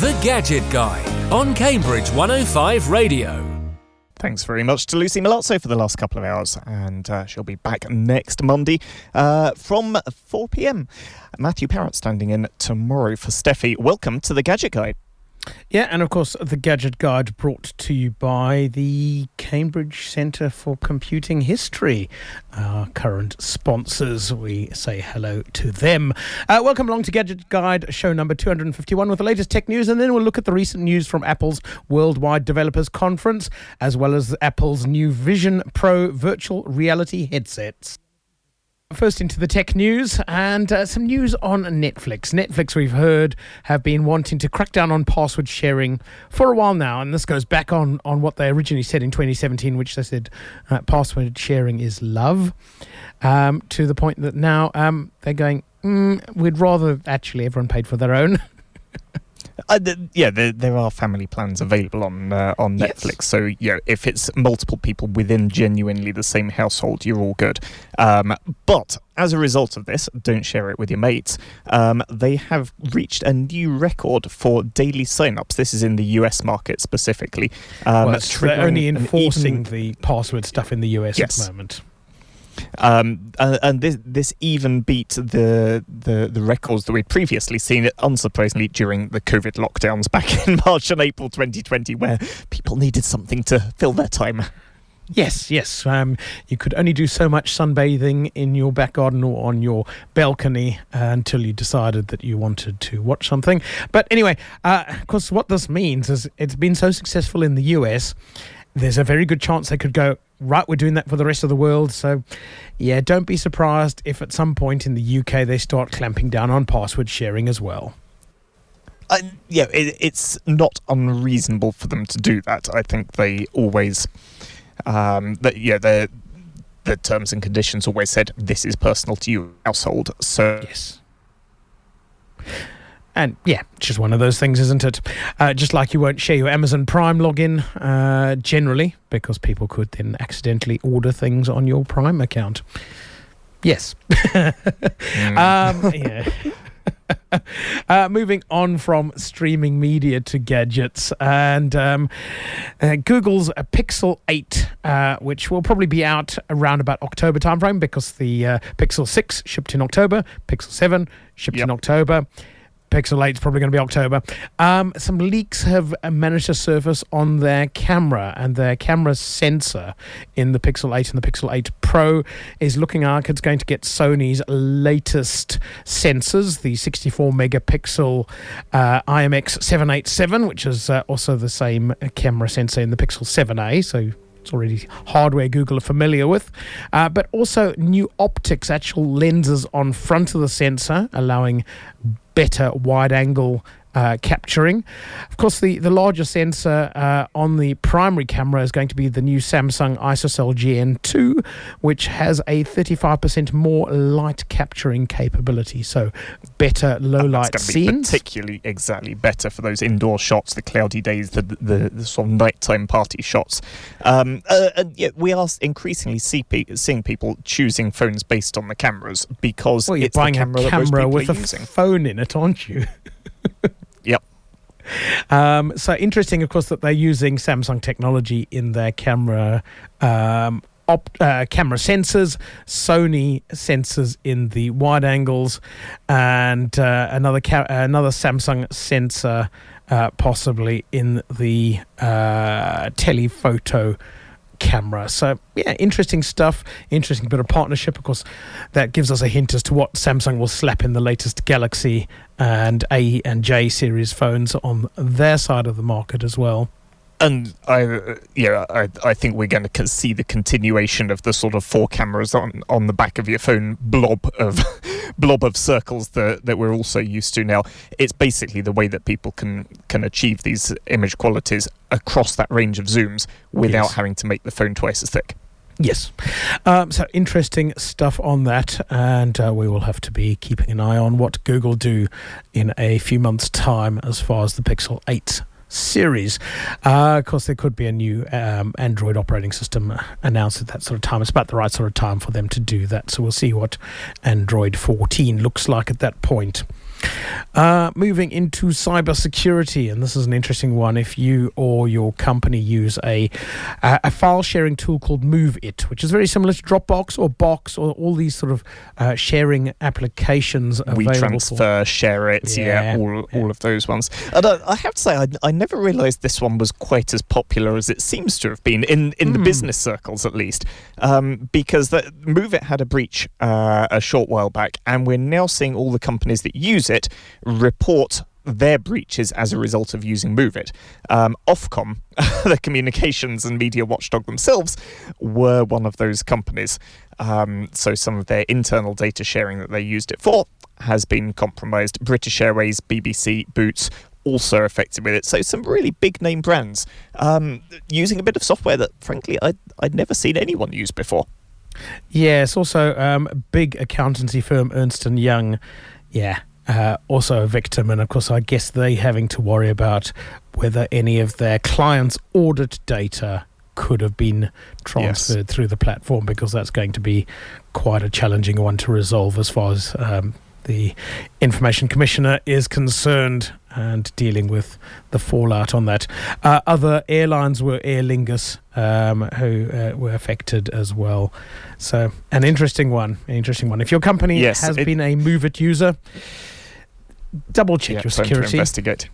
The Gadget Guide on Cambridge 105 Radio. Thanks very much to Lucy Milazzo for the last couple of hours, and uh, she'll be back next Monday uh, from 4 pm. Matthew Parrott standing in tomorrow for Steffi. Welcome to the Gadget Guide. Yeah, and of course, the Gadget Guide brought to you by the Cambridge Centre for Computing History, our current sponsors. We say hello to them. Uh, welcome along to Gadget Guide, show number 251, with the latest tech news, and then we'll look at the recent news from Apple's Worldwide Developers Conference, as well as Apple's new Vision Pro virtual reality headsets. First into the tech news and uh, some news on Netflix. Netflix, we've heard, have been wanting to crack down on password sharing for a while now, and this goes back on on what they originally said in 2017, which they said uh, password sharing is love, um, to the point that now um, they're going, mm, we'd rather actually everyone paid for their own. Uh, th- yeah, there, there are family plans available on uh, on Yes. Netflix. So yeah, if it's multiple people within genuinely the same household, you're all good. Um, but as a result of this, don't share it with your mates. Um, they have reached a new record for daily sign-ups. This is in the US market specifically. Um, well, it's- they're only enforcing even- the password stuff in the US Yes. at the moment. Um, and, and this this even beat the, the the records that we'd previously seen, unsurprisingly, during the COVID lockdowns back in March and April 2020, where people needed something to fill their time. Yes, yes. Um, you could only do so much sunbathing in your back garden or on your balcony uh, until you decided that you wanted to watch something. But anyway, uh, of course, what this means is it's been so successful in the US. There's a very good chance they could go right. We're doing that for the rest of the world. So, yeah, don't be surprised if at some point in the UK they start clamping down on password sharing as well. Uh, yeah, it, it's not unreasonable for them to do that. I think they always, um, that yeah, the the terms and conditions always said this is personal to you household. So Yes. And yeah, it's just one of those things, isn't it? Uh, just like you won't share your Amazon Prime login uh, generally, because people could then accidentally order things on your Prime account. Yes. um, yeah. uh, moving on from streaming media to gadgets and um, uh, Google's Pixel 8, uh, which will probably be out around about October timeframe because the uh, Pixel 6 shipped in October, Pixel 7 shipped in October. Pixel 8 is probably going to be October. Um, some leaks have managed to surface on their camera, and their camera sensor in the Pixel 8 and the Pixel 8 Pro is looking like it's going to get Sony's latest sensors, the 64 megapixel uh, IMX 787, which is uh, also the same camera sensor in the Pixel 7a. So it's already hardware Google are familiar with, uh, but also new optics, actual lenses on front of the sensor, allowing better wide angle uh, capturing. Of course, the, the larger sensor uh, on the primary camera is going to be the new Samsung ISOCELL GN2, which has a 35% more light capturing capability, so better low light It's going be scenes. particularly exactly better for those indoor shots, the cloudy days, the the, the sort of nighttime party shots. Um, uh, and yet we are increasingly see pe- seeing people choosing phones based on the cameras because well, you're it's buying the camera, a that most camera with are a using. phone in it, aren't you? Yep. Um, so interesting, of course, that they're using Samsung technology in their camera. Um, Op, uh, camera sensors, Sony sensors in the wide angles, and uh, another ca- another Samsung sensor, uh, possibly in the uh, telephoto camera. So yeah, interesting stuff. Interesting bit of partnership. Of course, that gives us a hint as to what Samsung will slap in the latest Galaxy and A and J series phones on their side of the market as well. And I, yeah, I, I think we're going to see the continuation of the sort of four cameras on, on the back of your phone blob of blob of circles that, that we're also used to now. It's basically the way that people can can achieve these image qualities across that range of zooms without Yes. having to make the phone twice as thick. Yes. Um, so interesting stuff on that, and uh, we will have to be keeping an eye on what Google do in a few months' time as far as the Pixel 8 series. Uh, of course, there could be a new um, Android operating system announced at that sort of time. It's about the right sort of time for them to do that. So we'll see what Android 14 looks like at that point. Uh, moving into cybersecurity, and this is an interesting one. If you or your company use a a, a file sharing tool called MoveIt, which is very similar to Dropbox or Box or all these sort of uh, sharing applications we transfer, for. share it, yeah, Yeah, all, yeah. all of those ones. And I, I have to say, I, I never realised this one was quite as popular as it seems to have been in, in the Hmm. business circles, at least, um, because the, MoveIt had a breach uh, a short while back, and we're now seeing all the companies that use it report their breaches as a result of using MoveIt. Um, Ofcom, the communications and media watchdog themselves, were one of those companies. Um, so some of their internal data sharing that they used it for has been compromised. British Airways, BBC, Boots, also affected with it. So some really big name brands um, using a bit of software that, frankly, I'd, I'd never seen anyone use before. Yes, also um, big accountancy firm Ernst and Young, yeah, uh, also a victim, and of course, I guess they having to worry about whether any of their clients' audit data could have been transferred through the platform, because that's going to be quite a challenging one to resolve as far as um, the information commissioner is concerned and dealing with the fallout on that. Uh, other airlines were Aer Lingus, um, who uh, were affected as well. So, an interesting one. An interesting one. If your company Yes, has it- been a Move It user, double check Yeah, your time to security. investigate.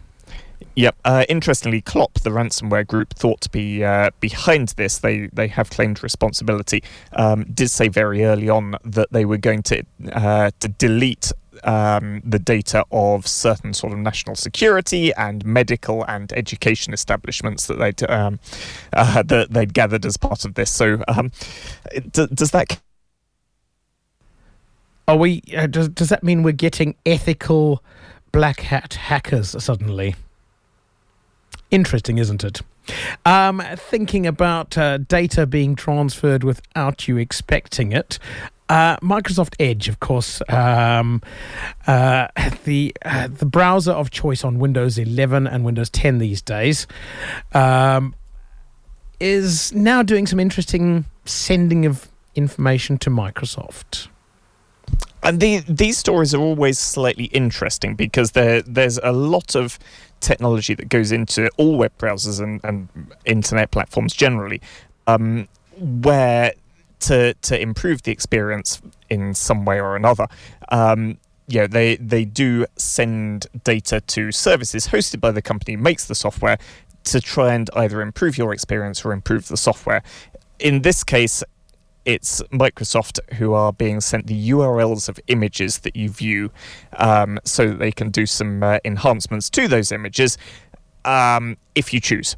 Yep. Uh, interestingly, Clop, the ransomware group thought to be uh, behind this, they they have claimed responsibility. Um, did say very early on that they were going to uh, to delete um, the data of certain sort of national security and medical and education establishments that they'd um, uh, that they'd gathered as part of this. So, um, d- does that Are we? Uh, does does that mean we're getting ethical black hat hackers suddenly? Interesting, isn't it? Um, thinking about uh, data being transferred without you expecting it. Uh, Microsoft Edge, of course, um, uh, the uh, the browser of choice on Windows 11 and Windows 10 these days, um, is now doing some interesting sending of information to Microsoft. And the, these stories are always slightly interesting because there there's a lot of technology that goes into all web browsers and, and internet platforms generally, um, where to to improve the experience in some way or another. Um, yeah, they they do send data to services hosted by the company makes the software to try and either improve your experience or improve the software. In this case, it's Microsoft who are being sent the URLs of images that you view um, so that they can do some uh, enhancements to those images um, if you choose.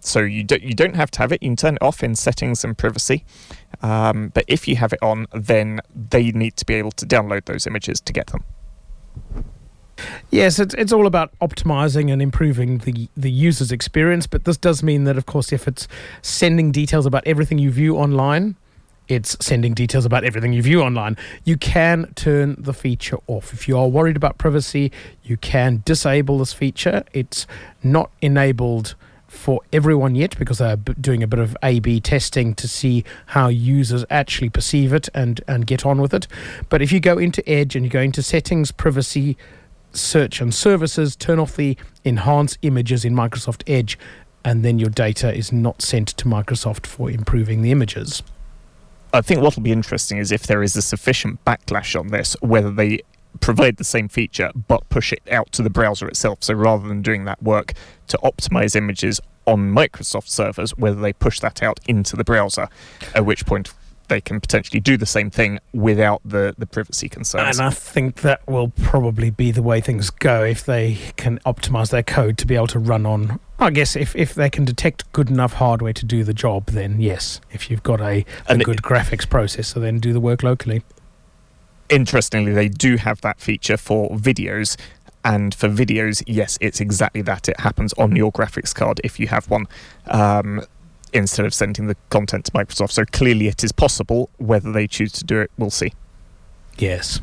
So you don't you don't have to have it. You can turn it off in settings and privacy. Um, but if you have it on, then they need to be able to download those images to get them. Yes, it's it's all about optimizing and improving the the user's experience, but this does mean that of course if it's sending details about everything you view online, it's sending details about everything you view online. You can turn the feature off. If you are worried about privacy, you can disable this feature. It's not enabled for everyone yet because they're doing a bit of A B testing to see how users actually perceive it and, and get on with it. But if you go into Edge and you go into settings, privacy, search and services, turn off the enhance images in Microsoft Edge, and then your data is not sent to Microsoft for improving the images. I think what will be interesting is if there is a sufficient backlash on this, whether they provide the same feature but push it out to the browser itself. So rather than doing that work to optimize images on Microsoft servers, whether they push that out into the browser, at which point they can potentially do the same thing without the, the privacy concerns. And I think that will probably be the way things go if they can optimize their code to be able to run on. I guess if, if they can detect good enough hardware to do the job, then yes. If you've got a, a And it- good graphics processor, then do the work locally. Interestingly, they do have that feature for videos. And for videos, yes, it's exactly that. It happens on your graphics card if you have one, um, instead of sending the content to Microsoft. So clearly, it is possible. Whether they choose to do it, we'll see. Yes.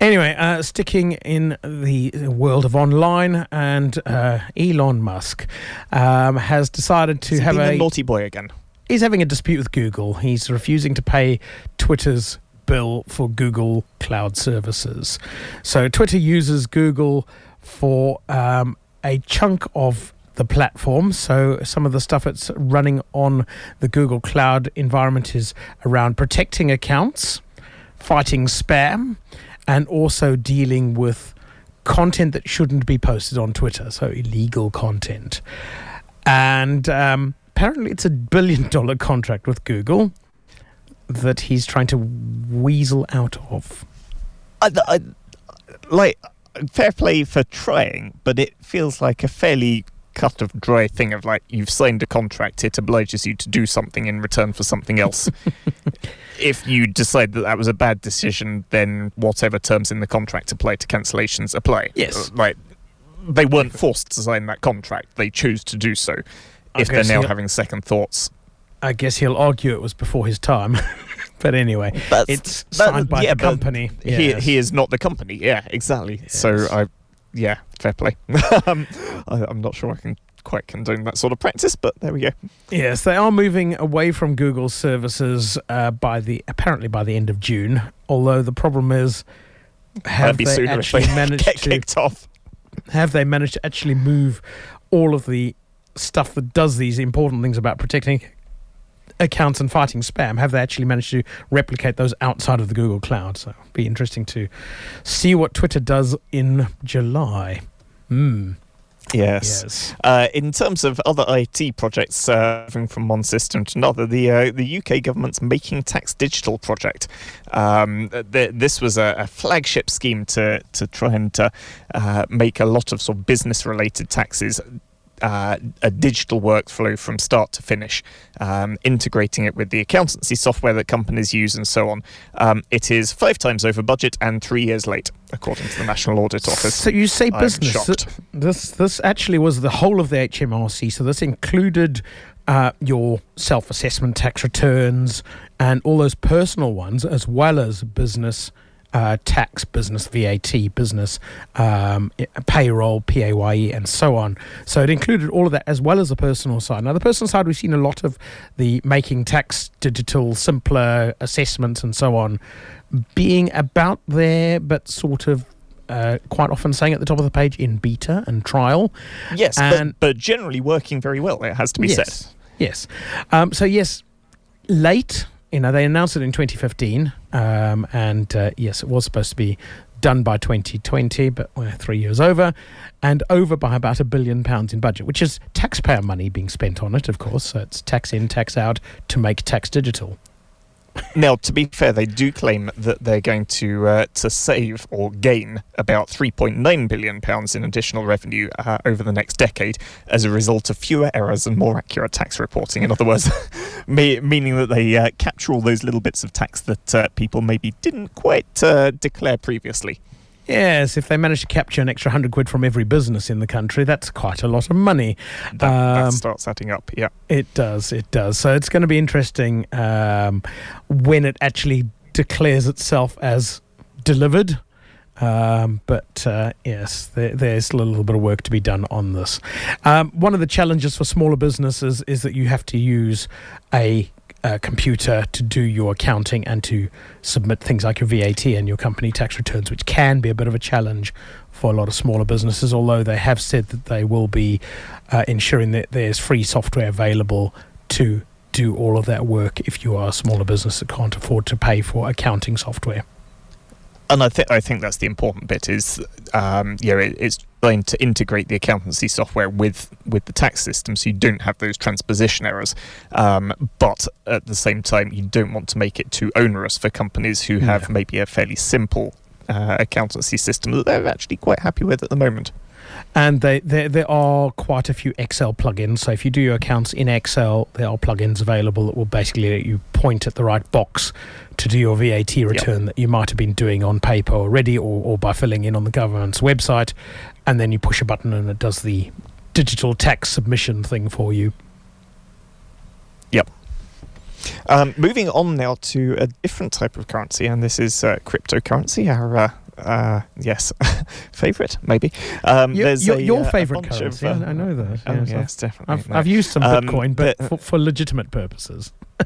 Anyway, uh, sticking in the world of online, and uh, Elon Musk um, has decided to Is have a. a naughty boy again. he's having a dispute with Google. He's refusing to pay Twitter's bill for Google Cloud Services. So Twitter uses Google for um, a chunk of the platform. So some of the stuff it's running on the Google Cloud environment is around protecting accounts, fighting spam, and also dealing with content that shouldn't be posted on Twitter, so illegal content. And um, apparently, it's a billion dollar contract with Google that he's trying to weasel out of. I, I, like fair play for trying, but it feels like a fairly cut of dry thing of like you've signed a contract, it obliges you to do something in return for something else. if you decide that that was a bad decision, then whatever terms in the contract apply to cancellations apply. Yes. Uh, Like they weren't forced to sign that contract; they chose to do so. I If they're now having second thoughts, I guess he'll argue it was before his time. but anyway, That's- it's that- signed by yeah, the company. he Yes. he is not the company. Yeah, exactly. So I, yeah, fair play. um, I, I'm not sure I can quite condone that sort of practice, but there we go. Yes, they are moving away from Google services uh, by the apparently by the end of June. Although the problem is, have they actually they managed get to kicked off. have they managed to actually move all of the stuff that does these important things about protecting accounts and fighting spam? Have they actually managed to replicate those outside of the Google Cloud? So it'll be interesting to see what Twitter does in July. Hmm. Yes. Yes. Uh, in terms of other IT projects uh, moving from one system to another, the uh, the UK government's Making Tax Digital project. Um, th- this was a, a flagship scheme to to try and uh, uh, make a lot of sort of business related taxes. Uh, a digital workflow from start to finish, um, integrating it with the accountancy software that companies use and so on. Um, it is five times over budget and three years late, according to the National Audit Office. So you say I'm business. shocked. This this actually was the whole of the HMRC. So this included uh, your self-assessment tax returns and all those personal ones, as well as business uh, tax, business VAT, business um, payroll, PAYE, and so on. So it included all of that as well as the personal side. Now the personal side, we've seen a lot of the making tax digital, simpler assessments and so on being about there, but sort of uh, quite often saying at the top of the page in beta and trial. Yes, And- but, but generally working very well, it has to be said. yes. Yes. Um, so, yes, late, you know, they announced it in 2015. Um, and uh, yes, it was supposed to be done by 2020, but we're three years over and over by about a billion pounds in budget, which is taxpayer money being spent on it, of course. So it's tax in, tax out to make tax digital. Now, to be fair, they do claim that they're going to uh, to save or gain about 3.9 billion pounds in additional revenue uh, over the next decade as a result of fewer errors and more accurate tax reporting. In other words, me- meaning that they uh, capture all those little bits of tax that uh, people maybe didn't quite uh, declare previously. Yes, if they manage to capture an extra 100 quid from every business in the country, that's quite a lot of money. That, that Um, starts adding up. Yeah. It does, it does. So it's going to be interesting um, when it actually declares itself as delivered. Um, but uh, yes, there, there's a little bit of work to be done on this. Um, one of the challenges for smaller businesses is that you have to use a, a computer to do your accounting and to submit things like your VAT and your company tax returns, which can be a bit of a challenge for a lot of smaller businesses. Although they have said that they will be uh, ensuring that there's free software available to do all of that work if you are a smaller business that can't afford to pay for accounting software. And I think I think that's the important bit is, um, yeah, it, it's trying to integrate the accountancy software with with the tax system, so you don't have those transposition errors. Um, but at the same time, you don't want to make it too onerous for companies who have No. maybe a fairly simple uh, accountancy system that they're actually quite happy with at the moment. And they, there there are quite a few Excel plugins. So if you do your accounts in Excel, there are plugins available that will basically let you point at the right box to do your VAT return that you might have been doing on paper already or, or by filling in on the government's website. And then you push a button and it does the digital tax submission thing for you. Yep. Um, moving on now to a different type of currency, and this is uh, cryptocurrency. Our uh, uh, yes, favorite maybe. Um, Your, there's your, a, your uh, a favorite currency, of, I, know that. Oh yes, I've- yes, definitely. I've. I've used some Um, Bitcoin, but, but- for, for legitimate purposes.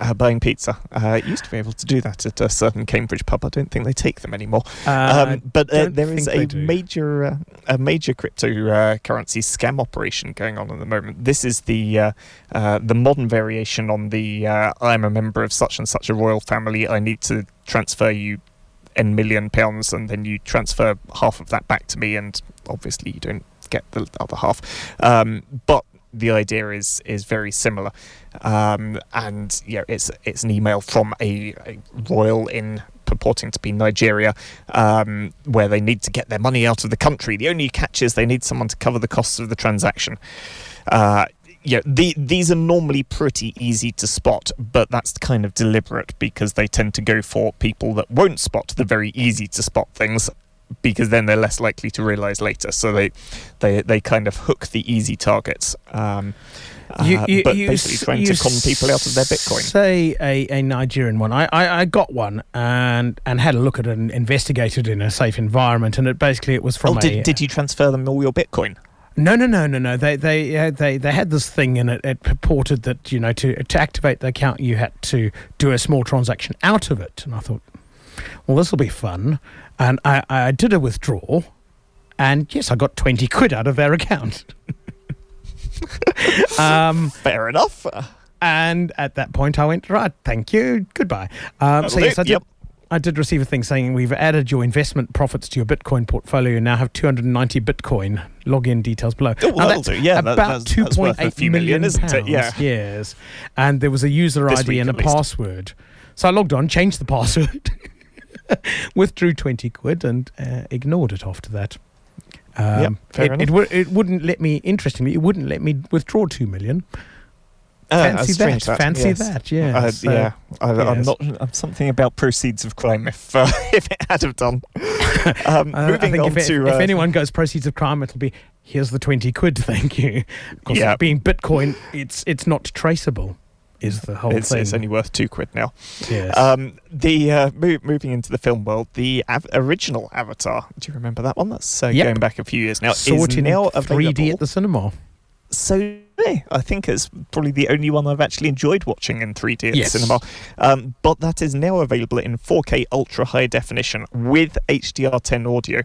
Uh, buying pizza. Uh, used to be able to do that at a certain Cambridge pub. I don't think they take them anymore. Uh, um, but uh, there is a major uh, a major cryptocurrency scam operation going on at the moment. This is the uh, uh, the modern variation on the uh, I'm a member of such and such a royal family. I need to transfer you n million pounds, and then you transfer half of that back to me, and obviously you don't get the other half. Um, but the idea is is very similar, um, and yeah, it's it's an email from a, a royal in purporting to be Nigeria, um, where they need to get their money out of the country. The only catch is they need someone to cover the costs of the transaction. Uh, yeah, the, these are normally pretty easy to spot, but that's kind of deliberate because they tend to go for people that won't spot the very easy to spot things because then they're less likely to realize later. So they they, they kind of hook the easy targets. Um, uh, but basically s- trying you to con people out of their Bitcoin. Say a, a Nigerian one. I, I, I got one and and had a look at it and investigated in a safe environment, and it basically it was from oh, a did, did you transfer them all your Bitcoin? No, no, no, no, no. They they uh, they they had this thing, and it, it purported that you know to to activate the account, you had to do a small transaction out of it. And I thought, well, this will be fun. And I I did a withdrawal, and yes, I got twenty quid out of their account. um, Fair enough. And at that point, I went right. Thank you. Goodbye. Um, so yes. I did. Yep. I did receive a thing saying we've added your investment profits to your Bitcoin portfolio. You now have 290 Bitcoin. Login details below. Oh, Now, that'll that's do. Yeah, that- about that's- that's worth a 2.8 few million, million isn't it? pounds. Yeah. Yes, and there was a user This ID and a least. password. So I logged on, changed the password, withdrew 20 quid, and uh, ignored it after that. Um, Yep, fair it, enough. it, it wouldn't let me. Interestingly, it wouldn't let me withdraw two million. Uh, Fancy that! strange, Fancy yes. that! Yeah. Uh, So- yeah, I, I'm yes. not. I'm something about proceeds of crime. If uh, if it had have done. Um, Uh, moving on if, to if uh, anyone goes proceeds of crime, it'll be here's the twenty quid. Thank you. Because Yeah. being Bitcoin, it's it's not traceable. Is the whole it's, thing? it's only worth two quid now. yes. Um, the uh, mo- moving into the film world, the av- original Avatar. Do you remember that one? That's uh, Yep. going back a few years now. Saw is now 3D available. at the cinema. So I think it's probably the only one I've actually enjoyed watching in 3D at Yes. the cinema. Um, but that is now available in 4K ultra high definition with HDR10 audio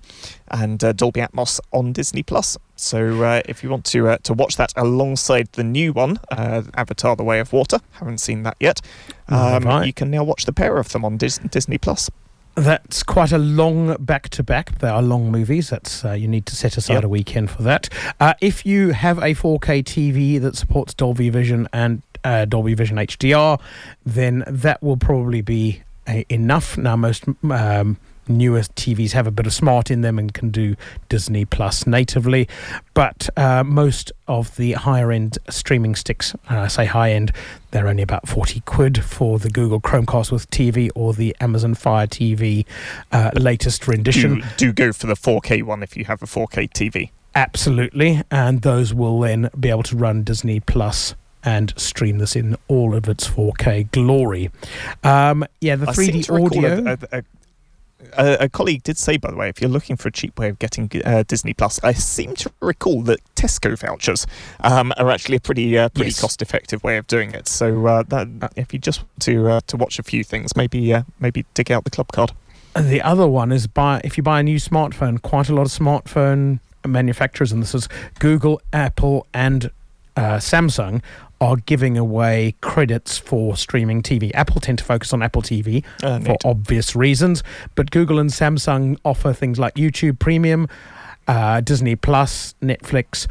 and uh, Dolby Atmos on Disney Plus. So uh, if you want to uh, to watch that alongside the new one, uh, Avatar: The Way of Water, haven't seen that yet. Um, Right. You can now watch the pair of them on Dis- Disney Plus. That's quite a long back to back. They are long movies. That's uh, you need to set aside Yep. a weekend for that. Uh, if you have a 4K TV that supports Dolby Vision and uh, Dolby Vision HDR, then that will probably be uh, enough. Now most um, newer TVs have a bit of smart in them and can do Disney Plus natively, but uh, most of the higher end streaming sticks, and I say high end, they're only about 40 quid for the Google Chromecast with TV or the Amazon Fire TV uh, latest rendition. Do, do go for the 4K one if you have a 4K TV. Absolutely. And those will then be able to run Disney Plus and stream this in all of its 4K glory. Um, yeah, the I 3D to audio. A, a, a, a colleague did say, by the way, if you're looking for a cheap way of getting uh, Disney Plus, I seem to recall that Tesco vouchers um, are actually a pretty uh, pretty Yes. cost-effective way of doing it. So uh, that, if you just want to uh, to watch a few things, maybe uh, maybe dig out the club card. The other one is buy if you buy a new smartphone, quite a lot of smartphone manufacturers, and this is Google, Apple, and uh, Samsung are giving away credits for streaming TV. Apple tend to focus on Apple TV Uh, for neat. obvious reasons, but Google and Samsung offer things like YouTube Premium, uh, Disney Plus, Netflix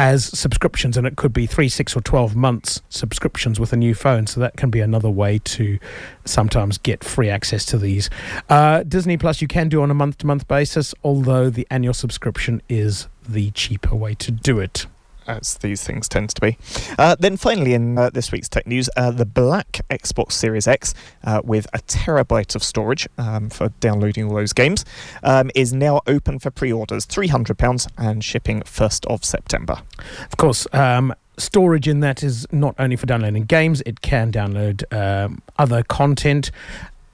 as subscriptions, and it could be three, six, or 12 months subscriptions with a new phone. So that can be another way to sometimes get free access to these. Uh, Disney Plus, you can do on a month to month basis, although the annual subscription is the cheaper way to do it. As these things tend to be. Uh, then finally, in uh, this week's tech news, uh, the black Xbox Series X uh, with a terabyte of storage um, for downloading all those games um, is now open for pre-orders, three hundred pounds, and shipping first of September. Of course, um, storage in that is not only for downloading games, it can download um, other content.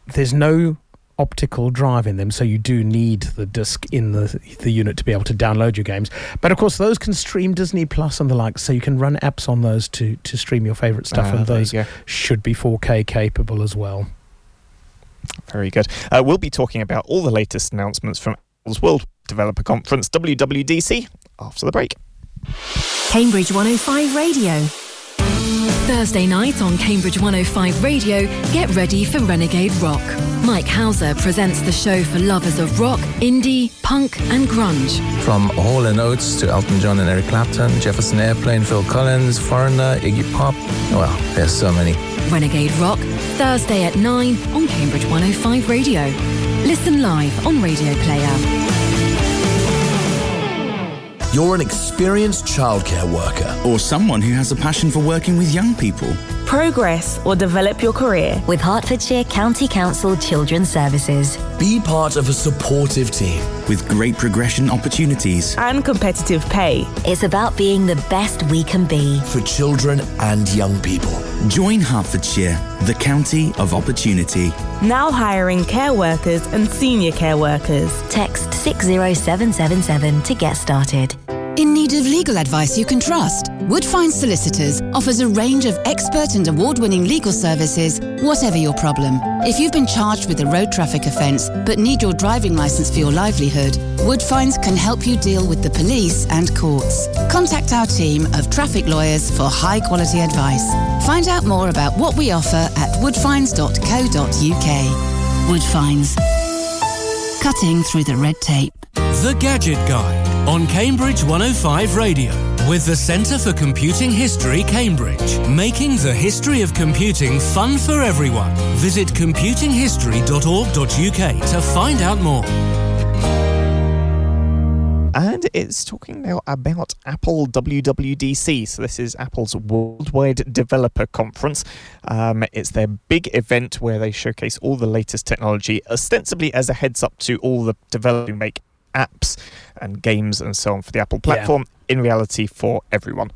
There's no optical drive in them, so you do need the disc in the the unit to be able to download your games. But of course, those can stream Disney Plus and the like, so you can run apps on those to to stream your favorite stuff, Ah, and those should be 4K capable as well. Very good. Uh, we'll be talking about all the latest announcements from Apple's World Developer Conference, WWDC, after the break. Cambridge 105 Radio. Thursday night on Cambridge 105 Radio, get ready for Renegade Rock. Mike Hauser presents the show for lovers of rock, indie, punk, and grunge. From Hall and Oates to Elton John and Eric Clapton, Jefferson Airplane, Phil Collins, Foreigner, Iggy Pop. Well, there's so many. Renegade Rock, Thursday at 9 on Cambridge 105 Radio. Listen live on Radio Player. You're an experienced childcare worker. or someone who has a passion for working with young people. Progress or develop your career. with Hertfordshire County Council Children's Services. Be part of a supportive team. With great progression opportunities. And competitive pay. It's about being the best we can be. for children and young people. Join Hertfordshire, the county of opportunity. Now hiring care workers and senior care workers. Text 60777 to get started. In need of legal advice you can trust? Woodfine Solicitors offers a range of expert and award winning legal services, whatever your problem. If you've been charged with a road traffic offence but need your driving licence for your livelihood, Woodfines can help you deal with the police and courts. Contact our team of traffic lawyers for high quality advice. Find out more about what we offer at woodfines.co.uk. Woodfines. Cutting through the red tape. The Gadget Guide on Cambridge 105 Radio with the Centre for Computing History, Cambridge, making the history of computing fun for everyone. Visit computinghistory.org.uk to find out more. And it's talking now about Apple WWDC. So, this is Apple's Worldwide Developer Conference. Um, it's their big event where they showcase all the latest technology, ostensibly as a heads up to all the developers who make apps and games and so on for the Apple Yeah. platform. In reality, for everyone.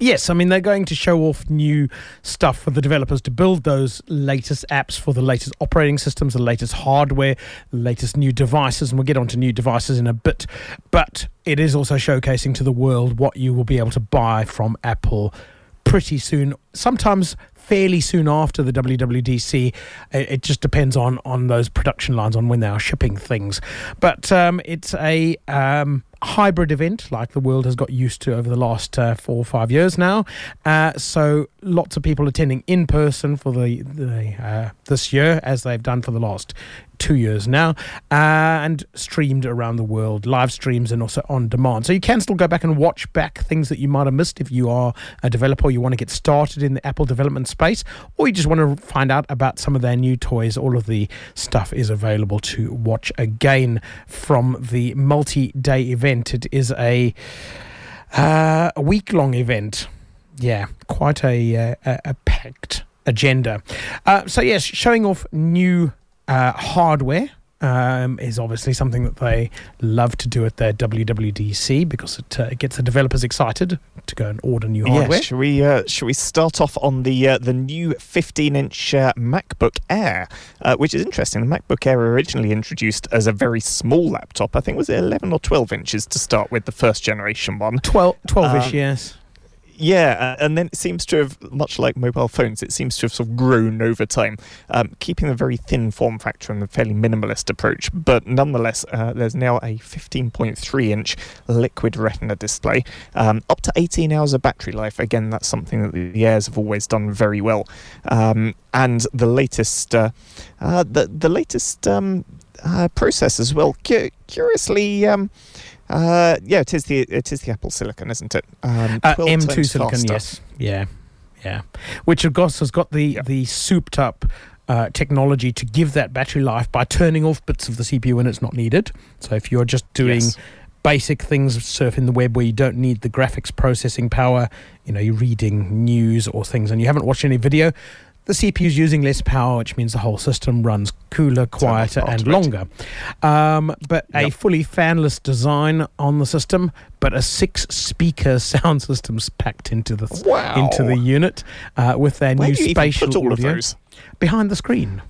Yes, I mean they're going to show off new stuff for the developers to build those latest apps for the latest operating systems, the latest hardware, the latest new devices, and we'll get onto new devices in a bit. But it is also showcasing to the world what you will be able to buy from Apple pretty soon. Sometimes fairly soon after the WWDC. It, it just depends on on those production lines on when they are shipping things. But um, it's a um, hybrid event like the world has got used to over the last uh, four or five years now. Uh, so lots of people attending in person for the, the uh, this year as they've done for the last two years now, uh, and streamed around the world, live streams and also on demand. So you can still go back and watch back things that you might have missed if you are a developer, you want to get started in the Apple development space, or you just want to find out about some of their new toys. All of the stuff is available to watch again from the multi-day event. It is a uh, a week-long event. Yeah, quite a uh, a, a packed agenda. Uh, so yes, showing off new uh, hardware um, is obviously something that they love to do at their WWDC because it, uh, gets the developers excited to go and order new hardware. Yeah, should we uh, should we start off on the uh, the new 15-inch uh, MacBook Air, uh, which is interesting. The MacBook Air originally introduced as a very small laptop. I think was it was 11 or 12 inches to start with the first generation one. 12, 12-ish, Um, yes. Yeah, and then it seems to have, much like mobile phones, it seems to have sort of grown over time, um, keeping a very thin form factor and a fairly minimalist approach. But nonetheless, uh, there's now a 15.3 inch liquid retina display, um, up to 18 hours of battery life. Again, that's something that the Airs have always done very well. Um, and the latest, uh, uh, the the latest um, uh, process as well. Cu- curiously. Um, uh, yeah, it is the it is the Apple Silicon, isn't it? Um, Uh, M2 silicon, faster. yes. Yeah, yeah. Which, of course, has got the, Yeah. the souped up uh, technology to give that battery life by turning off bits of the CPU when it's not needed. So if you're just doing Yes. basic things, surfing the web where you don't need the graphics processing power, you know, you're reading news or things and you haven't watched any video, the CPU is using less power, which means the whole system runs cooler, quieter, and longer. Um, but a fully fanless design on the system, but a six-speaker sound system's packed into the Wow. into the unit uh, with their Where new do you even spatial audio of those? behind the screen.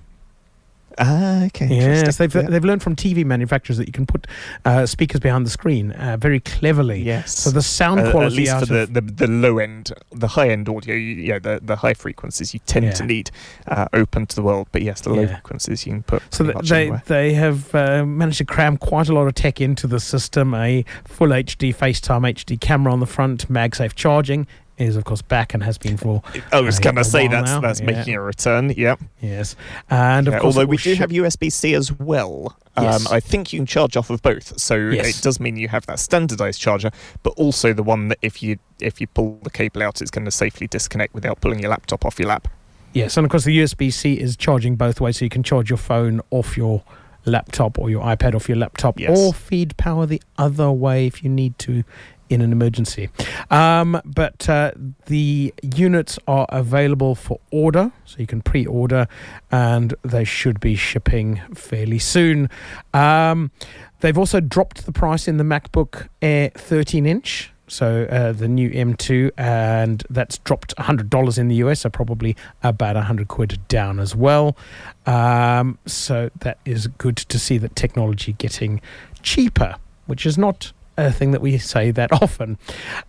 Ah, okay. Yes, they've Yeah. they've learned from TV manufacturers that you can put uh, speakers behind the screen uh, very cleverly. Yes. So the sound Uh, at quality least out for the, of the, the low end, the high end audio, you, yeah, the, the high frequencies you tend Yeah. to need uh, open to the world. But yes, the low Yeah. frequencies you can put so pretty much they anywhere. they have uh, managed to cram quite a lot of tech into the system. A full HD FaceTime HD camera on the front, MagSafe charging is of course back and has been for I was uh, going to say that's now, that's yeah. making a return. Yep. yes, and of Yeah, course although we do ship- have USB C as well. Yes. Um, I think you can charge off of both, so Yes. it does mean you have that standardized charger, but also the one that if you if you pull the cable out, it's going to safely disconnect without pulling your laptop off your lap. Yes, and of course the USB C is charging both ways, so you can charge your phone off your laptop or your iPad off your laptop, Yes. or feed power the other way if you need to in an emergency. Um, but uh, the units are available for order, so you can pre-order, and they should be shipping fairly soon. Um, they've also dropped the price in the MacBook Air 13 inch. So uh, the new M2, and that's dropped $100 in the US, so probably about 100 quid down as well. Um, so that is good to see that technology getting cheaper, which is not a thing that we say that often.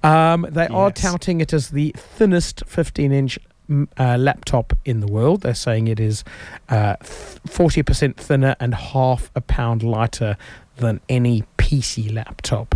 Um, they are touting it as the thinnest 15 inch uh, laptop in the world. They're saying it is uh, 40% thinner and half a pound lighter than any PC laptop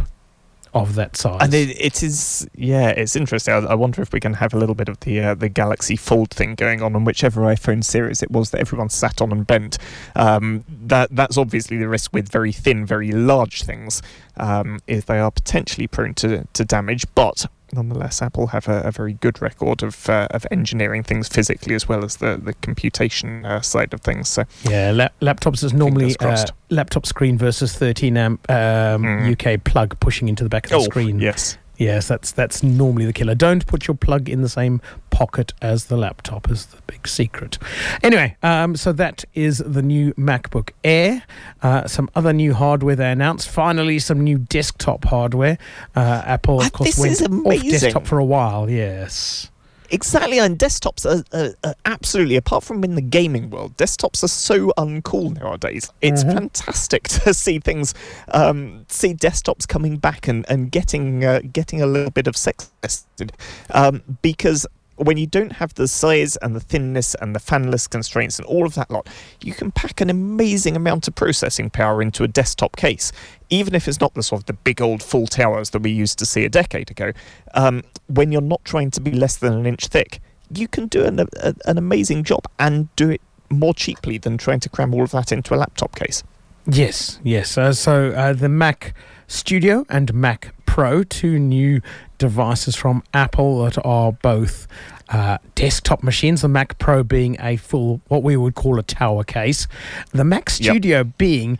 of that size. And it, it is, yeah, it's interesting. I, I wonder if we can have a little bit of the uh, the Galaxy Fold thing going on on whichever iPhone series it was that everyone sat on and bent. Um, that that's obviously the risk with very thin, very large things, um, is they are potentially prone to to damage. But nonetheless, Apple have a, a very good record of uh, of engineering things physically as well as the the computation uh, side of things. So Yeah, lap- laptops is normally uh, laptop screen versus 13 amp um, Mm. UK plug pushing into the back of the oh, screen. yes. Yes, that's that's normally the killer. Don't put your plug in the same pocket as the laptop is the big secret. Anyway, um, so that is the new MacBook Air. Uh, some other new hardware they announced. Finally, some new desktop hardware. Uh, Apple, of Ah, course, this went off desktop for a while. Yes. Exactly, and desktops are, are, are absolutely, apart from in the gaming world, desktops are so uncool nowadays. It's Mhm. fantastic to see things, um, see desktops coming back and, and getting uh, getting a little bit of sex tested. Um, because when you don't have the size and the thinness and the fanless constraints and all of that lot, you can pack an amazing amount of processing power into a desktop case, even if it's not the sort of the big old full towers that we used to see a decade ago. Um, when you're not trying to be less than an inch thick, you can do an, a, an amazing job and do it more cheaply than trying to cram all of that into a laptop case. Yes, yes. Uh, so uh, the Mac Studio and Mac Pro, two new devices from Apple that are both uh, desktop machines. The Mac Pro being a full, what we would call a tower case. The Mac Yep. Studio being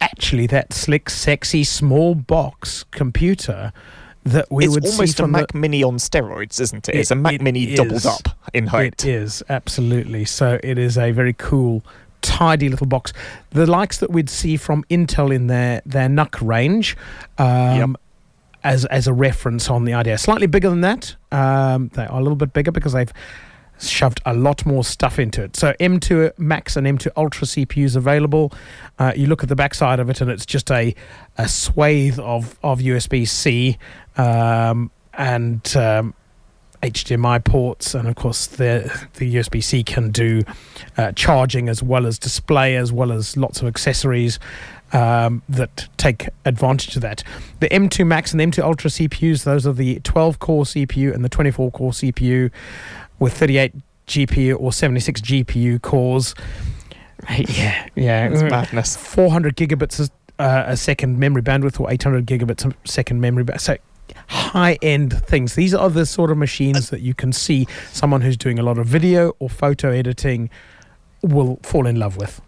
actually that slick, sexy, small box computer that we would see it's would almost a Mac the, Mini on steroids, isn't it? It's a Mac it Mini doubled up in height. It is absolutely. So it is a very cool, tidy little box. The likes that we'd see from Intel in their their NUC range, um, as as a reference on the idea. Slightly bigger than that. Um, they are a little bit bigger because they've shoved a lot more stuff into it. So M2 Max and M2 Ultra CPUs available. Uh, you look at the backside of it, and it's just a a swathe of of USB C um, and um, HDMI ports, and of course the the USB C can do uh, charging as well as display, as well as lots of accessories um, that take advantage of that. The M2 Max and the M2 Ultra CPUs, those are the 12 core CPU and the 24 core CPU with 38 GPU or 76 GPU cores. Yeah, yeah, It's madness. 400 gigabits a, uh, a second memory bandwidth or 800 gigabits a second memory bandwidth. So high end things. These are the sort of machines that you can see someone who's doing a lot of video or photo editing will fall in love with.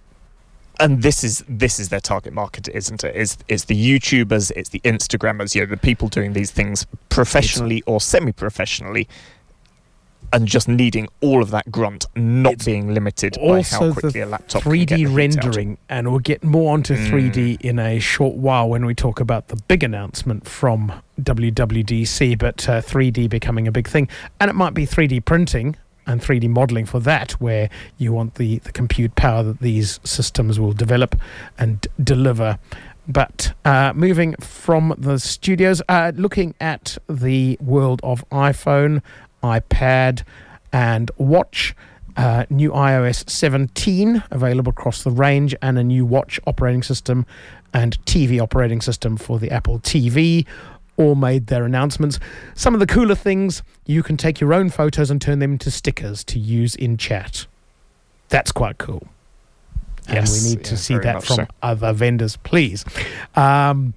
And this is this is their target market, isn't it? Is it's the YouTubers, it's the Instagrammers, you know, the people doing these things professionally or semi-professionally, and just needing all of that grunt, not being limited by how quickly a laptop can get 3D the heat out. rendering, and we'll get more onto Mm. 3D in a short while when we talk about the big announcement from WWDC. But uh, 3D becoming a big thing, and it might be 3D printing. And 3D modeling for that, where you want the, the compute power that these systems will develop and deliver. But uh, moving from the studios, uh, looking at the world of iPhone, iPad, and Watch. Uh, new iOS 17 available across the range, and a new watch operating system and TV operating system for the Apple TV all made their announcements. Some of the cooler things you can take your own photos and turn them into stickers to use in chat. That's quite cool. Yes, and we need to see that from so. other vendors, please. Um,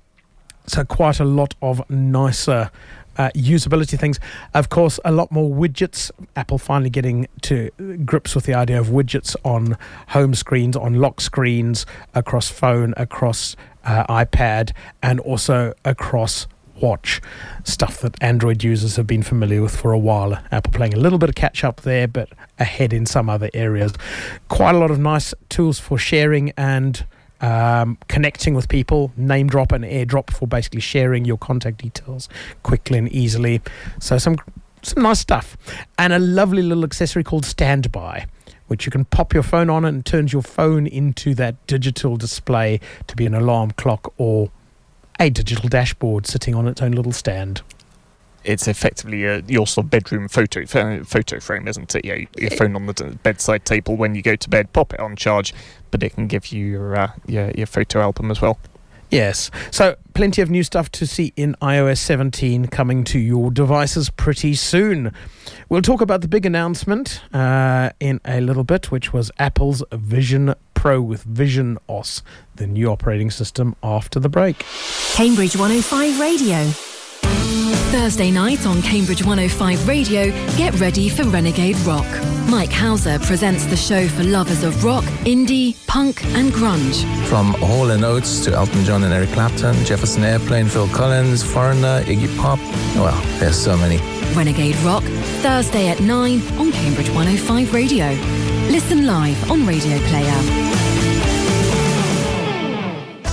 so, quite a lot of nicer uh, usability things. Of course, a lot more widgets. Apple finally getting to grips with the idea of widgets on home screens, on lock screens, across phone, across uh, iPad, and also across watch stuff that Android users have been familiar with for a while. Apple playing a little bit of catch up there, but ahead in some other areas. Quite a lot of nice tools for sharing and um, connecting with people, NameDrop and AirDrop for basically sharing your contact details quickly and easily. So some some nice stuff, and a lovely little accessory called Standby. Which you can pop your phone on and turns your phone into that digital display to be an alarm clock or a digital dashboard sitting on its own little stand. It's effectively a, your sort of bedroom photo pho- photo frame, isn't it? Yeah, your phone on the d- bedside table when you go to bed, pop it on charge, but it can give you your uh, your, your photo album as well. Yes. So, plenty of new stuff to see in iOS 17 coming to your devices pretty soon. We'll talk about the big announcement uh, in a little bit, which was Apple's Vision Pro with Vision OS, the new operating system after the break. Cambridge 105 Radio. Thursday night on Cambridge 105 Radio, get ready for Renegade Rock. Mike Hauser presents the show for lovers of rock, indie, punk, and grunge. From Hall and Oates to Elton John and Eric Clapton, Jefferson Airplane, Phil Collins, Foreigner, Iggy Pop. Well, there's so many. Renegade Rock, Thursday at 9 on Cambridge 105 Radio. Listen live on Radio Player.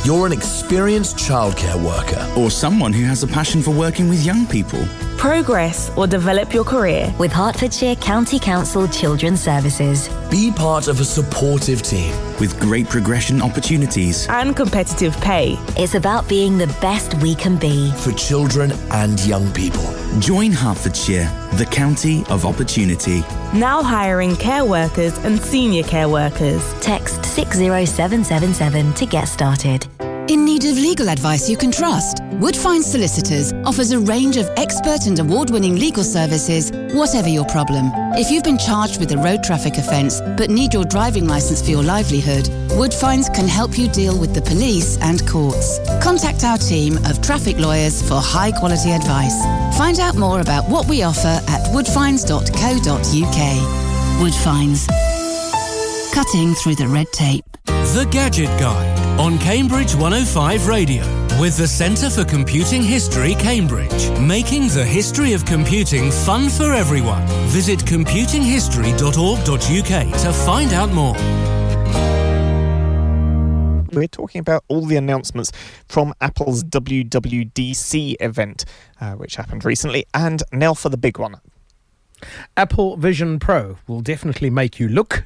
You're an experienced childcare worker. Or someone who has a passion for working with young people. Progress or develop your career. With Hertfordshire County Council Children's Services. Be part of a supportive team. With great progression opportunities. And competitive pay. It's about being the best we can be. For children and young people. Join Hertfordshire, the county of opportunity. Now hiring care workers and senior care workers. Text 60777 to get started. In need of legal advice you can trust? Woodfine Solicitors offers a range of expert and award winning legal services, whatever your problem. If you've been charged with a road traffic offence but need your driving licence for your livelihood, Woodfines can help you deal with the police and courts. Contact our team of traffic lawyers for high quality advice. Find out more about what we offer at woodfines.co.uk. Woodfines. Cutting through the red tape. The Gadget Guide on Cambridge 105 Radio with the Centre for Computing History, Cambridge, making the history of computing fun for everyone. Visit computinghistory.org.uk to find out more. We're talking about all the announcements from Apple's WWDC event, uh, which happened recently, and now for the big one. Apple Vision Pro will definitely make you look.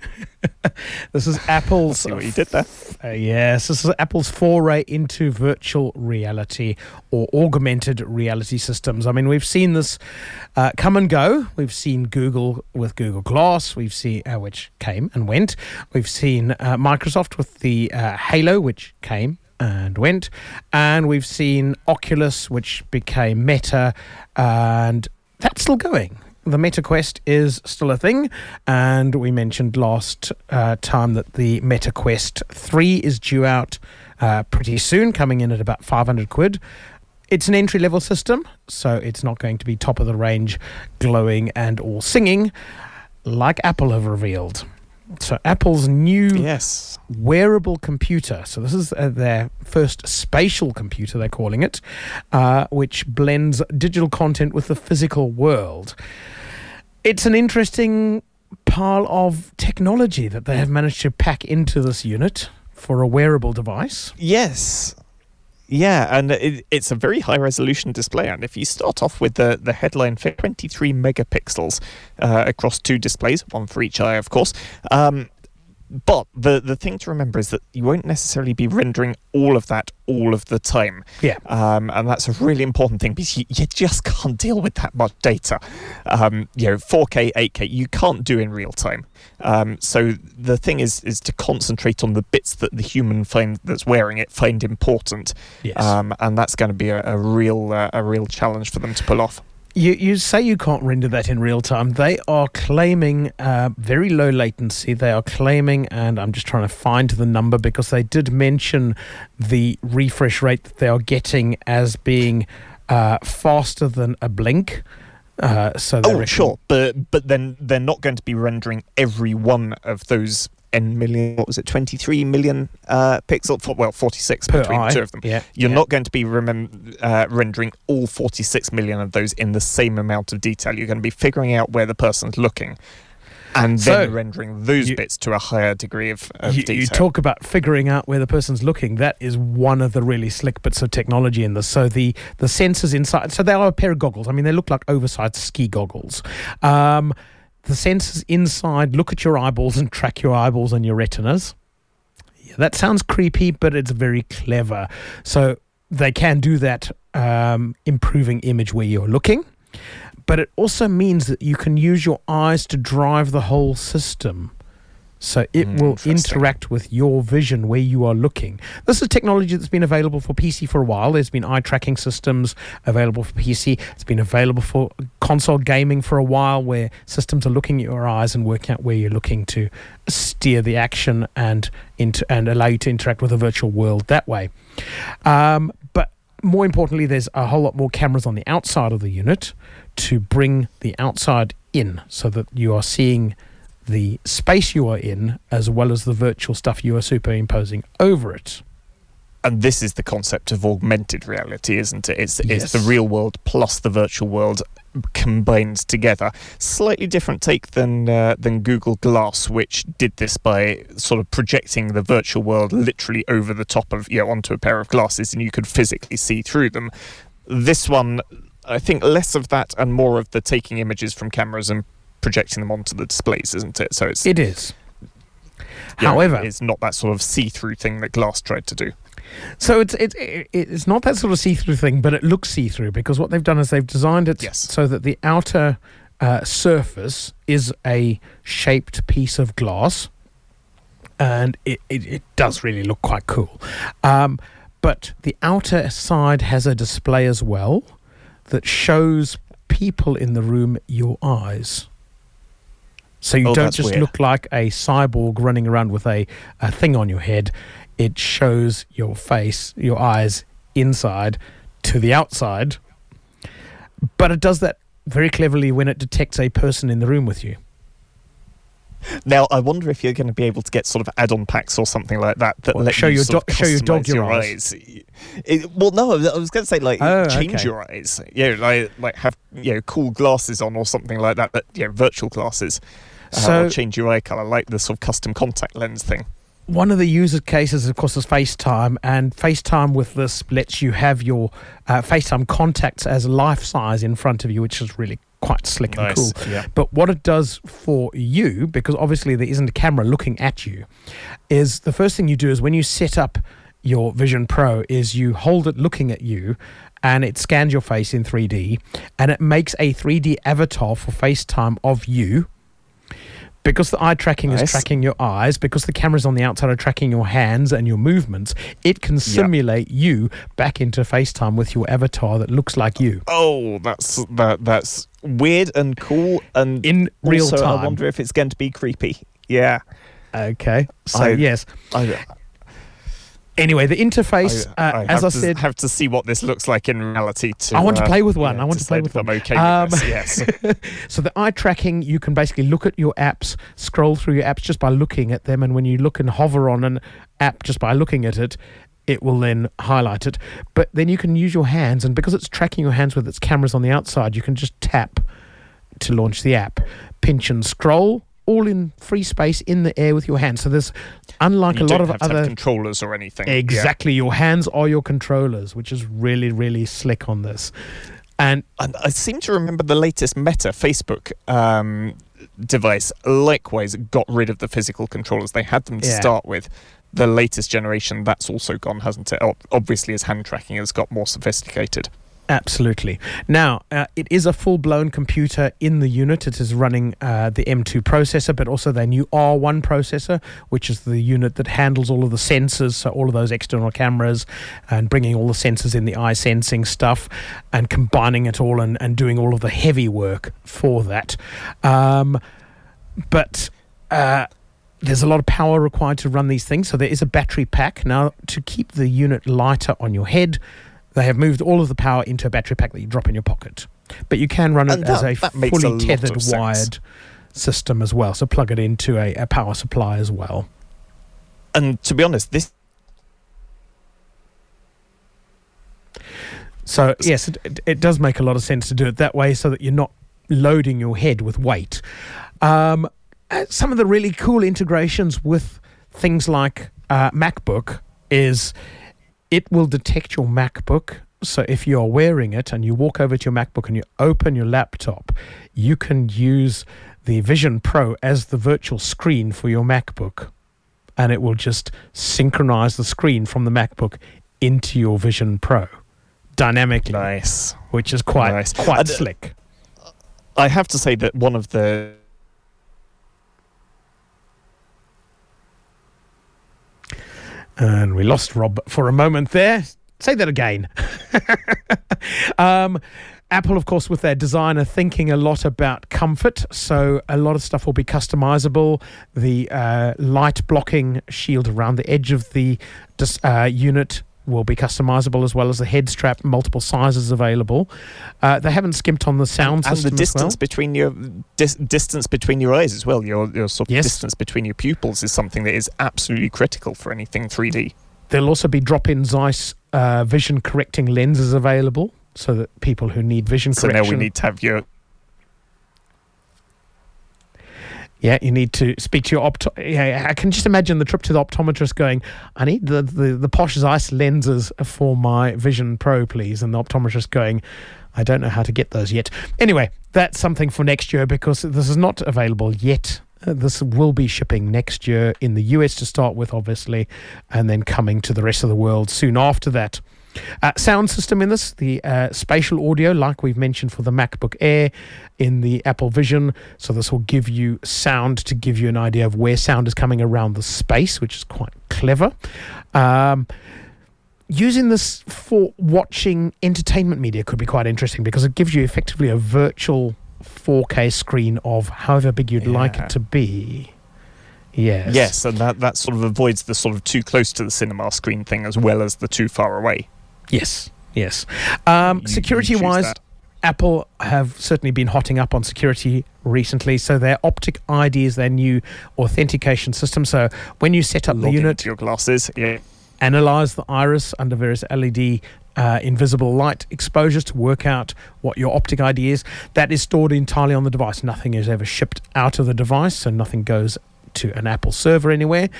this is Apple's. See what you did there. Uh, yes, this is Apple's foray into virtual reality or augmented reality systems. I mean, we've seen this uh, come and go. We've seen Google with Google Glass, we've seen uh, which came and went. We've seen uh, Microsoft with the uh, Halo, which came and went, and we've seen Oculus, which became Meta, and that's still going the Meta Quest is still a thing, and we mentioned last uh, time that the Meta Quest 3 is due out uh, pretty soon, coming in at about 500 quid. It's an entry level system, so it's not going to be top of the range, glowing and all singing, like Apple have revealed. So, Apple's new yes. wearable computer. So, this is uh, their first spatial computer, they're calling it, uh, which blends digital content with the physical world it's an interesting pile of technology that they have managed to pack into this unit for a wearable device. Yes. Yeah, and it, it's a very high resolution display. And if you start off with the, the headline for 23 megapixels uh, across two displays, one for each eye, of course, um, but the the thing to remember is that you won't necessarily be rendering all of that all of the time. Yeah. Um, and that's a really important thing because you, you just can't deal with that much data. Um, you know, 4K, 8K, you can't do in real time. Um, so the thing is is to concentrate on the bits that the human find that's wearing it find important. Yes. Um, and that's going to be a, a real uh, a real challenge for them to pull off. You, you say you can't render that in real time. They are claiming uh, very low latency. They are claiming, and I'm just trying to find the number because they did mention the refresh rate that they are getting as being uh, faster than a blink. Uh, so oh, sure, but but then they're not going to be rendering every one of those n million. What was it? Twenty three million uh, pixel. For, well, forty six between eye. the two of them. Yeah, You're yeah. not going to be remem- uh, rendering all forty six million of those in the same amount of detail. You're going to be figuring out where the person's looking. And then So, rendering those you- bits to a higher degree of, of you, detail. you talk about figuring out where the person's looking. That is one of the really slick bits of technology in this. So the the sensors inside. So they are a pair of goggles. I mean, they look like oversized ski goggles. Um, the sensors inside look at your eyeballs and track your eyeballs and your retinas. Yeah, that sounds creepy, but it's very clever. So they can do that, um, improving image where you're looking. But it also means that you can use your eyes to drive the whole system. So it Mm, will interact with your vision where you are looking. This is technology that's been available for PC for a while. There's been eye tracking systems available for PC. It's been available for console gaming for a while, where systems are looking at your eyes and working out where you're looking to steer the action and into and allow you to interact with the virtual world that way. Um, but more importantly, there's a whole lot more cameras on the outside of the unit to bring the outside in so that you are seeing the space you are in as well as the virtual stuff you are superimposing over it. and this is the concept of augmented reality, isn't it? It's it's the real world plus the virtual world combined together. Slightly different take than uh, than Google Glass, which did this by sort of projecting the virtual world literally over the top of you know onto a pair of glasses, and you could physically see through them. This one, I think, less of that and more of the taking images from cameras and projecting them onto the displays, isn't it? So it's It is. know, However, it's not that sort of see-through thing that Glass tried to do. So it's it's it's not that sort of see-through thing, but it looks see-through because what they've done is they've designed it Yes. so that the outer uh, surface is a shaped piece of glass, and it, it, it does really look quite cool. Um, but the outer side has a display as well that shows people in the room your eyes. So you Oh, don't just weird. look like a cyborg running around with a, a thing on your head. It shows your face, your eyes inside to the outside. But it does that very cleverly when it detects a person in the room with you. Now, I wonder if you're going to be able to get sort of add-on packs or something like that that What, let show you your do- show your dog customize your eyes? It- well, no, I was going to say like Oh, change okay. your eyes. Yeah, like like have you know cool glasses on or something like that. That you know, virtual glasses. Uh, So- change your eye color, like the sort of custom contact lens thing. One of the user cases, of course, is FaceTime, and FaceTime with this lets you have your uh, FaceTime contacts as life size in front of you, which is really quite slick and cool. yeah. But what it does for you, because obviously there isn't a camera looking at you, is the first thing you do is when you set up your Vision Pro, is you hold it looking at you, and it scans your face in 3D, and it makes a 3D avatar for FaceTime of you. Because the eye tracking is tracking your eyes, because the cameras on the outside are tracking your hands and your movements, it can simulate you back into FaceTime with your avatar that looks like you. Oh, that's that that's weird and cool and In real also, time. I wonder if it's going to be creepy. Yeah. Okay. So, I- yes. I, Anyway, the interface, I, uh, I as have I to, said, have to see what this looks like in reality. To, I want to uh, play with one. yeah, I want to play with I'm one. okay Um, with this. Yes. so the eye tracking, you can basically look at your apps, scroll through your apps just by looking at them, and when you look and hover on an app just by looking at it, it will then highlight it. But then you can use your hands, and because it's tracking your hands with its cameras on the outside, you can just tap to launch the app. Pinch and scroll all in free space in the air with your hands. So there's unlike you a lot of other controllers or anything. Yeah. exactly your hands are your controllers, which is really really slick on this. And And I seem to remember the latest Meta Facebook um, device likewise got rid of the physical controllers. They had them to Yeah. start with. The latest generation, that's also gone, hasn't it? Obviously, as hand tracking has got more sophisticated. Absolutely. Now, uh, it is a full blown computer in the unit. It is running uh, the M2 processor, but also their new R1 processor, which is the unit that handles all of the sensors, so all of those external cameras, and bringing all the sensors in the eye sensing stuff and combining it all and, and doing all of the heavy work for that. Um, but. Uh, there's a lot of power required to run these things, so there is a battery pack. Now, to keep the unit lighter on your head, they have moved all of the power into a battery pack that you drop in your pocket. But you can run it And as that- a that a fully lot tethered wired system as well. So plug it into a, a power supply as well. And to be honest, this So yes, it, it, it does make a lot of sense to do it that way, so that you're not loading your head with weight. Um, uh, some of the really cool integrations with things like uh, MacBook is it will detect your MacBook. So if you're wearing it and you walk over to your MacBook and you open your laptop, you can use the Vision Pro as the virtual screen for your MacBook. And it will just synchronize the screen from the MacBook into your Vision Pro dynamically, nice. which is quite Nice. quite uh, slick. I have to say that one of the And we lost Rob for a moment there. Say that again. um, Apple, of course, with their design, are thinking a lot about comfort. So a lot of stuff will be customizable. The uh, light blocking shield around the edge of the dis- uh, unit will be customizable as well as the head strap, multiple sizes available. Uh, they haven't skimped on the sound and system the as well. distance between your dis- distance between your eyes as well. Your your sort of Yes. distance between your pupils is something that is absolutely critical for anything 3D. There'll also be drop-in Zeiss uh, vision correcting lenses available, so that people who need vision So correction. now we need to have your Yeah, you need to speak to your opto. Yeah, I can just imagine the trip to the optometrist going, I need the, the, the Posh Zeiss lenses for my Vision Pro, please. And the optometrist going, I don't know how to get those yet. Anyway, that's something for next year because this is not available yet. Uh, this will be shipping next year in the US to start with, obviously, and then coming to the rest of the world soon after that. Uh, sound system in this, the uh, spatial audio, like we've mentioned for the MacBook Air in the Apple Vision. So, this will give you sound to give you an idea of where sound is coming around the space, which is quite clever. Um, using this for watching entertainment media could be quite interesting because it gives you effectively a virtual 4K screen of however big you'd like it to be. Yes. yes, and that that sort of avoids the sort of too close to the cinema screen thing as well as the too far away. Yes. Yes. Um, You- you security choose wise, that. Apple have certainly been hotting up on security recently. So their Optic ID is their new authentication system. So when you set up the unit, your glasses. Yeah, analyze the iris under various LED uh, invisible light exposures to work out what your optic ID is. That is stored entirely on the device. Nothing is ever shipped out of the device, so nothing goes to an Apple server anywhere,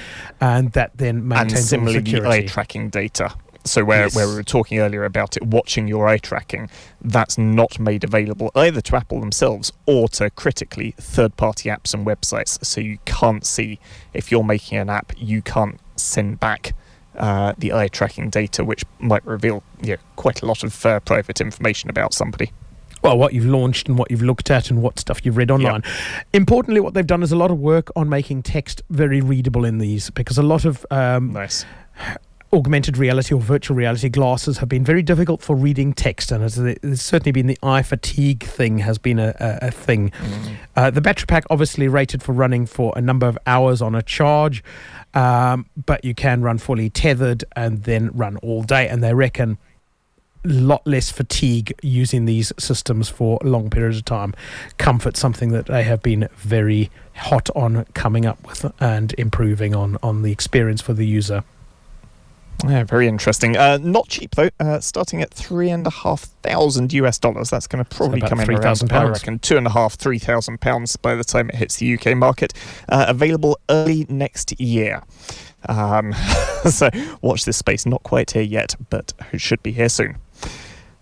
and that then maintains the similarly security. tracking data. So where, Yes. where we were talking earlier about it watching your eye tracking, that's not made available either to Apple themselves or to critically third-party apps and websites. So you can't see if you're making an app, you can't send back uh, the eye tracking data, which might reveal yeah, quite a lot of uh, private information about somebody. well, what you've launched and what you've looked at and what stuff you've read online. Importantly, what they've done is a lot of work on making text very readable in these because a lot of um, Nice. Augmented reality or virtual reality glasses have been very difficult for reading text, and it's, certainly been the eye fatigue thing has been a, a, a thing. Uh, the battery pack obviously rated for running for a number of hours on a charge, um, but you can run fully tethered and then run all day, and they reckon lot less fatigue using these systems for long periods of time. Comfort, something that they have been very hot on coming up with and improving on on the experience for the user. Yeah, very interesting. Uh, not cheap though. Uh, starting at three and a half thousand US dollars. That's going to probably about come in £3,000 around, I reckon, two and a half, three thousand pounds by the time it hits the UK market. Uh, available early next year. Um, so watch this space. Not quite here yet, but it should be here soon.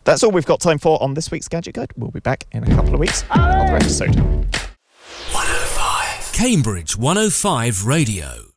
That's all we've got time for on this week's Gadget Guide. We'll be back in a couple of weeks. On another episode. Cambridge 105 Radio.